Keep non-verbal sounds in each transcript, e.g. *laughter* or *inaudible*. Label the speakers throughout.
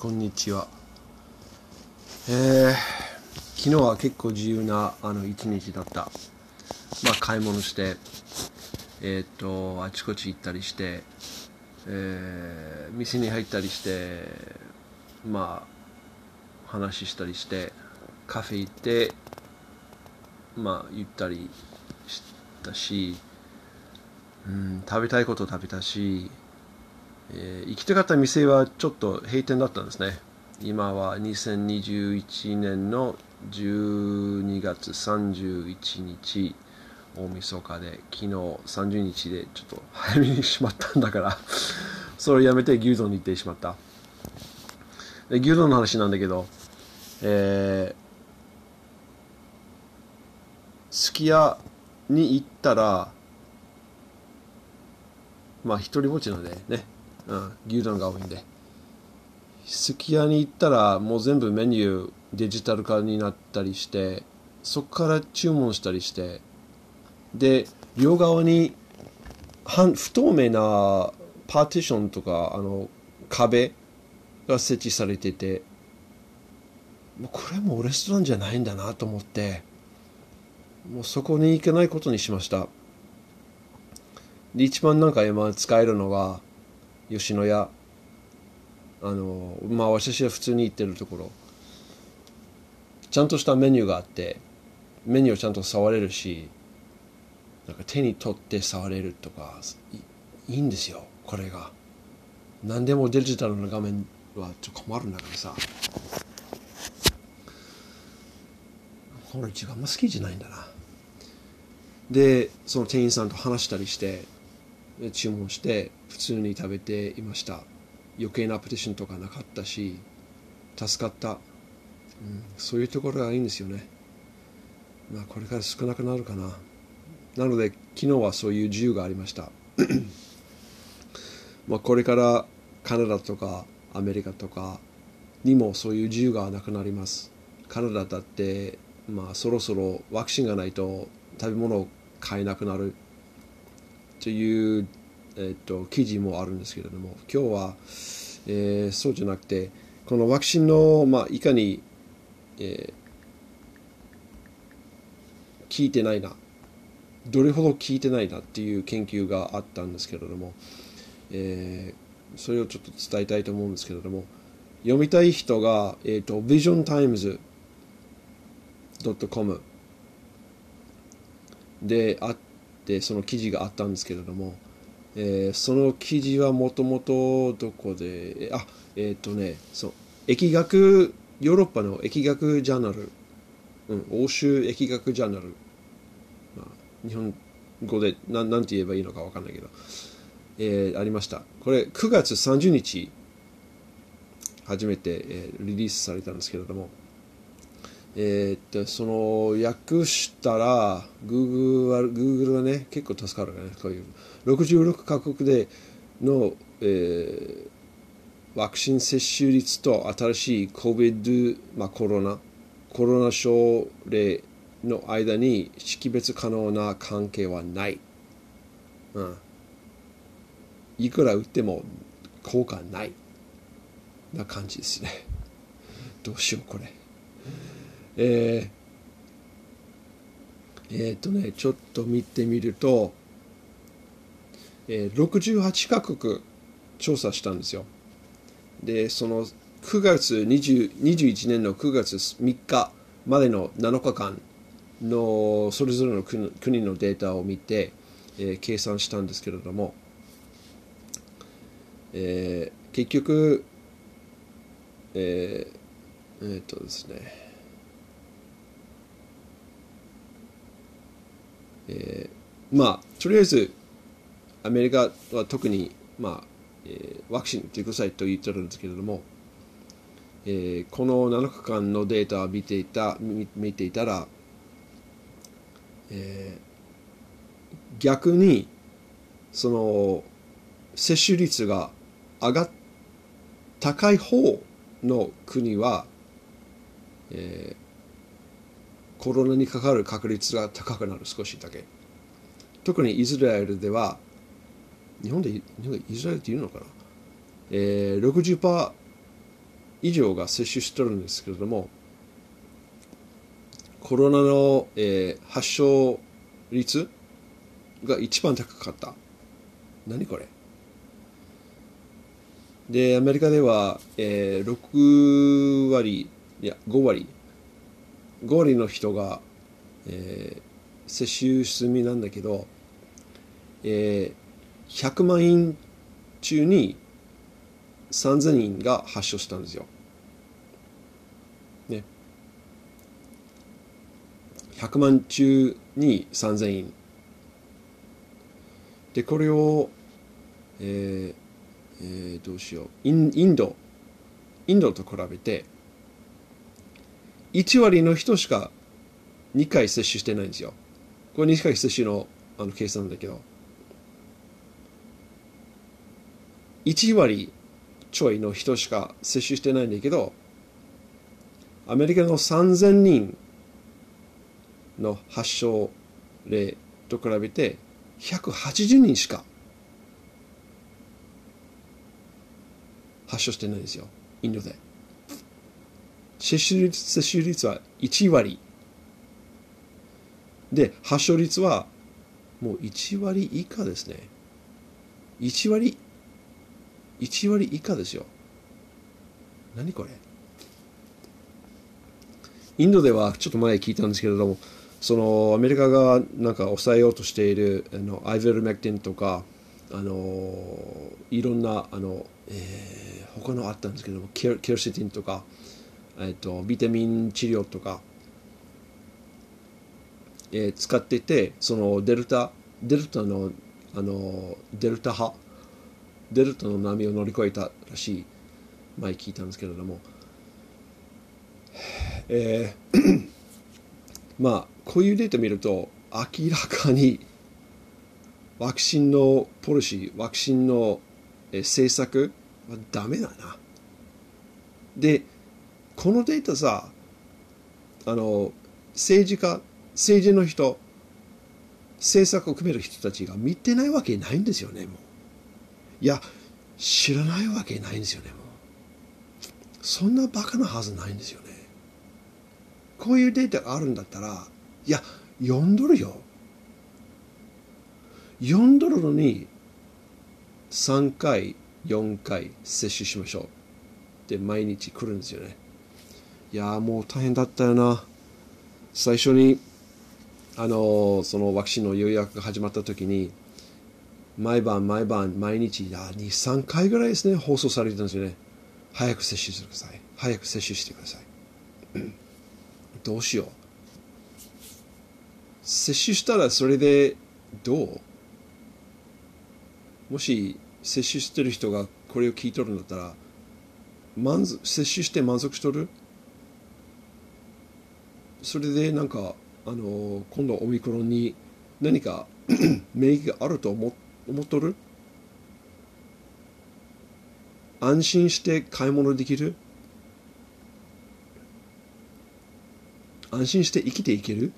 Speaker 1: こんにちは。えー、昨日は結構自由なあの一日だった。まあ買い物して、えっ、と、あちこち行ったりして、えー、店に入ったりして、まあ話したりして、カフェ行って、まあゆったりしたし、うん、食べたいこと食べたし、えー行きたかった店はちょっと閉店だったんですね。今は2021年の12月31日、大晦日で、昨日30日でちょっと早めにしまったんだから、*laughs* それをやめて牛丼に行ってしまった。で牛丼の話なんだけど、えー、すき家に行ったら、まあ一人ぼっちなんでね、うん、牛丼が多いんで。すき家に行ったらもう全部メニューデジタル化になったりして、そこから注文したりして、で、両側に半不透明なパーティションとか、あの、壁が設置されてて、これもレストランじゃないんだなと思って、もうそこに行けないことにしました。で一番なんか今使えるのが吉野家あのまあ私は普通に行ってるところ。ちゃんとしたメニューがあってメニューをちゃんと触れるしなんか手に取って触れるとかいいんですよこれが。何でもデジタルの画面はちょっと困るんだからさ。これ自分あんま好きじゃないんだな。でその店員さんと話したりして注文して普通に食べていました。余計なパティションとかなかったし助かった、うん、そういうところがいいんですよね。まあこれから少なくなるかな。なので昨日はそういう自由がありました。まあこれからカナダとかアメリカとかにもそういう自由がなくなります。カナダだってまあそろそろワクチンがないと食べ物を買えなくなる。という、えっと、記事もあるんですけれども今日は、えーそうじゃなくてこのワクチンの、まあ、いかに、えー効いてないなどれほど効いてないなっていう研究があったんですけれども、えーそれをちょっと伝えたいと思うんですけれども読みたい人が、えー、と visiontimes.com であってその記事があったんですけれども、えーその記事はもともとどこであえっ、とねそう疫学ヨーロッパの疫学ジャーナル、うん、欧州疫学ジャーナル、まあ、日本語でなんなんて言えばいいのかわかんないけど、えーありました。これ9月30日初めて、えーリリースされたんですけれども。えーっとその訳したら Google は Google はね結構助かるからねこういう66カ国での、えーワクチン接種率と新しい COVID、まあ、コロナコロナ症例の間に識別可能な関係はない、うん、いくら打っても効果ない。な感じですね。どうしようこれ。えー、えーっとねちょっと見てみると、えー68カ国調査したんですよ。でその9月20 21年の9月3日までの7日間のそれぞれの国国のデータを見て、えー計算したんですけれども、えー結局えーえーっとですねえーまあとりあえずアメリカは特に、まあえーワクチン打ってくださいと言ってるんですけれども、えーこの7日間のデータを見ていた見ていたら、えー逆にその接種率が上がっ高い方の国は、えーコロナにかかる確率が高くなる少しだけ。特にイスラエルでは日本で日本でイスラエルっていうのかな、えー、60%、以上が接種してるんですけれどもコロナの、えー、発症率が一番高かった。何これ？でアメリカでは、えー、6割いや5割5割の人が、えー、接種済みなんだけど、えー、100万人中に3000人が発症したんですよ。ね。100万中に3000人。で、これを、えーえー、どうしようイン。インド、インドと比べて、1割の人しか2回接種してないんですよ。これ2回接種のあの計算なんだけど、1割ちょいの人しか接種してないんだけど、アメリカの3000人の発症例と比べて180人しか発症してないんですよ、インドで。接種率接種率は1割。で、発症率はもう1割以下ですね。1割1割以下ですよ何これインドではちょっと前聞いたんですけれどもそのアメリカがなんか抑えようとしているあのアイベルメクティンとかあのいろんなあの、えー、他のあったんですけどもケルケルシティンとか、えっと、ビタミン治療とか、えー、使っててそのデルタデルタのあのデルタ派デルタの波を乗り越えたらしい前聞いたんですけれども、えーまあこういうデータ見ると明らかにワクチンのポリシーワクチンの政策はダメだな。でこのデータさあの政治家政治の人政策を組める人たちが見てないわけないんですよねもういや、知らないわけないんですよね、もう。そんなバカなはずないんですよね。こういうデータがあるんだったら、いや、読んどるよ。読んどるのに、3回、4回接種しましょう。って毎日来るんですよね。いやもう大変だったよな。最初に、あのそのワクチンの予約が始まった時に、毎晩毎晩毎日23回ぐらいですね放送されてたんですよね。早く接種してください。早く接種してください。どうしよう。接種したらそれでどう？もし接種してる人がこれを聞いとるんだったら満足接種して満足しとる？それでなんかあの今度オミクロンに何か *coughs* 免疫があると思思っとる？安心して買い物できる？安心して生きていける？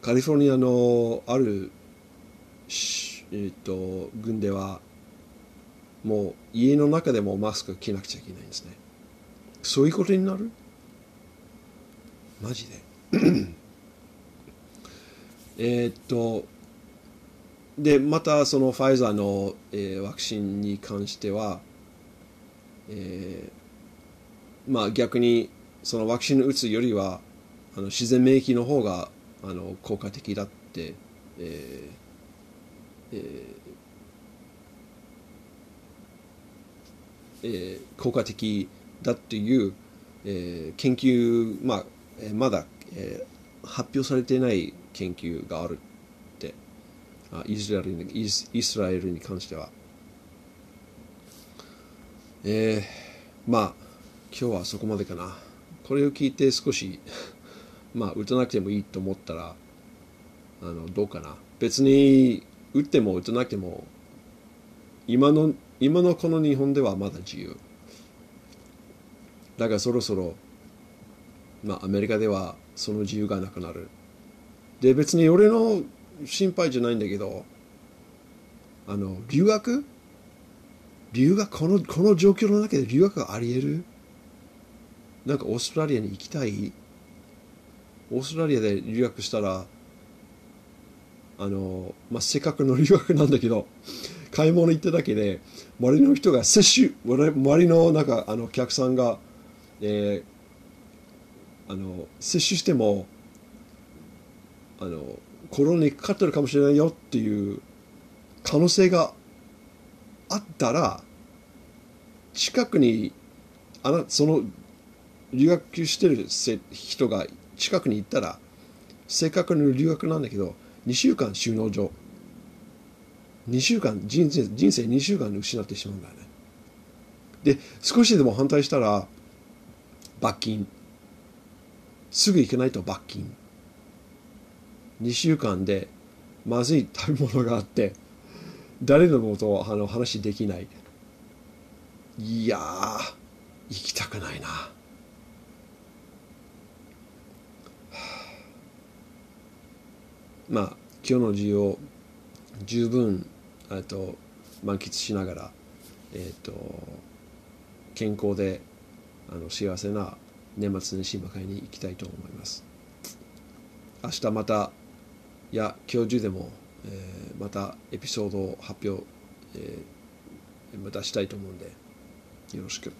Speaker 1: カリフォルニアのある、えーと、軍ではもう家の中でもマスク着なくちゃいけないんですね。そういうことになる？マジで。*coughs* えっとでまたそのファイザーの、えー、ワクチンに関しては、えー、まあ逆にそのワクチンを打つよりはあの自然免疫の方があの効果的だって、えーえーえー、効果的だっていう、えー、研究、まあ、えまだ、えー、発表されていない研究があるイスラエルにイスラエルに関しては。えー、まあ今日はそこまでかな。これを聞いて少し *laughs* まあ打たなくてもいいと思ったらあのどうかな。別に打っても打たなくても今の今のこの日本ではまだ自由。だからそろそろまあアメリカではその自由がなくなる。で別に俺の心配じゃないんだけどあの留学？留学このこの状況の中で留学があり得る？なんかオーストラリアに行きたい？オーストラリアで留学したらあの、まあ、せっかくの留学なんだけど買い物行っただけで周りの人が接種周りのなんかあの客さんが、えー、あの接種してもあのコロナにかかってるかもしれないよっていう可能性があったら近くにあなその留学してる人が近くに行ったらせっかくの留学なんだけど2週間収納所。2週間人生人生2週間で失ってしまうんだよね。で少しでも反対したら罰金。すぐ行けないと罰金。2週間でまずい食べ物があって誰のもとあの話できない。いやー行きたくないな。*sighs* まあ今日の授業十分と満喫しながら、えーと、健康であの幸せな年末年始迎えに行きたいと思います明日またいや今日中でも、えー、またエピソードを発表、えー、またしたいと思うんでよろしく。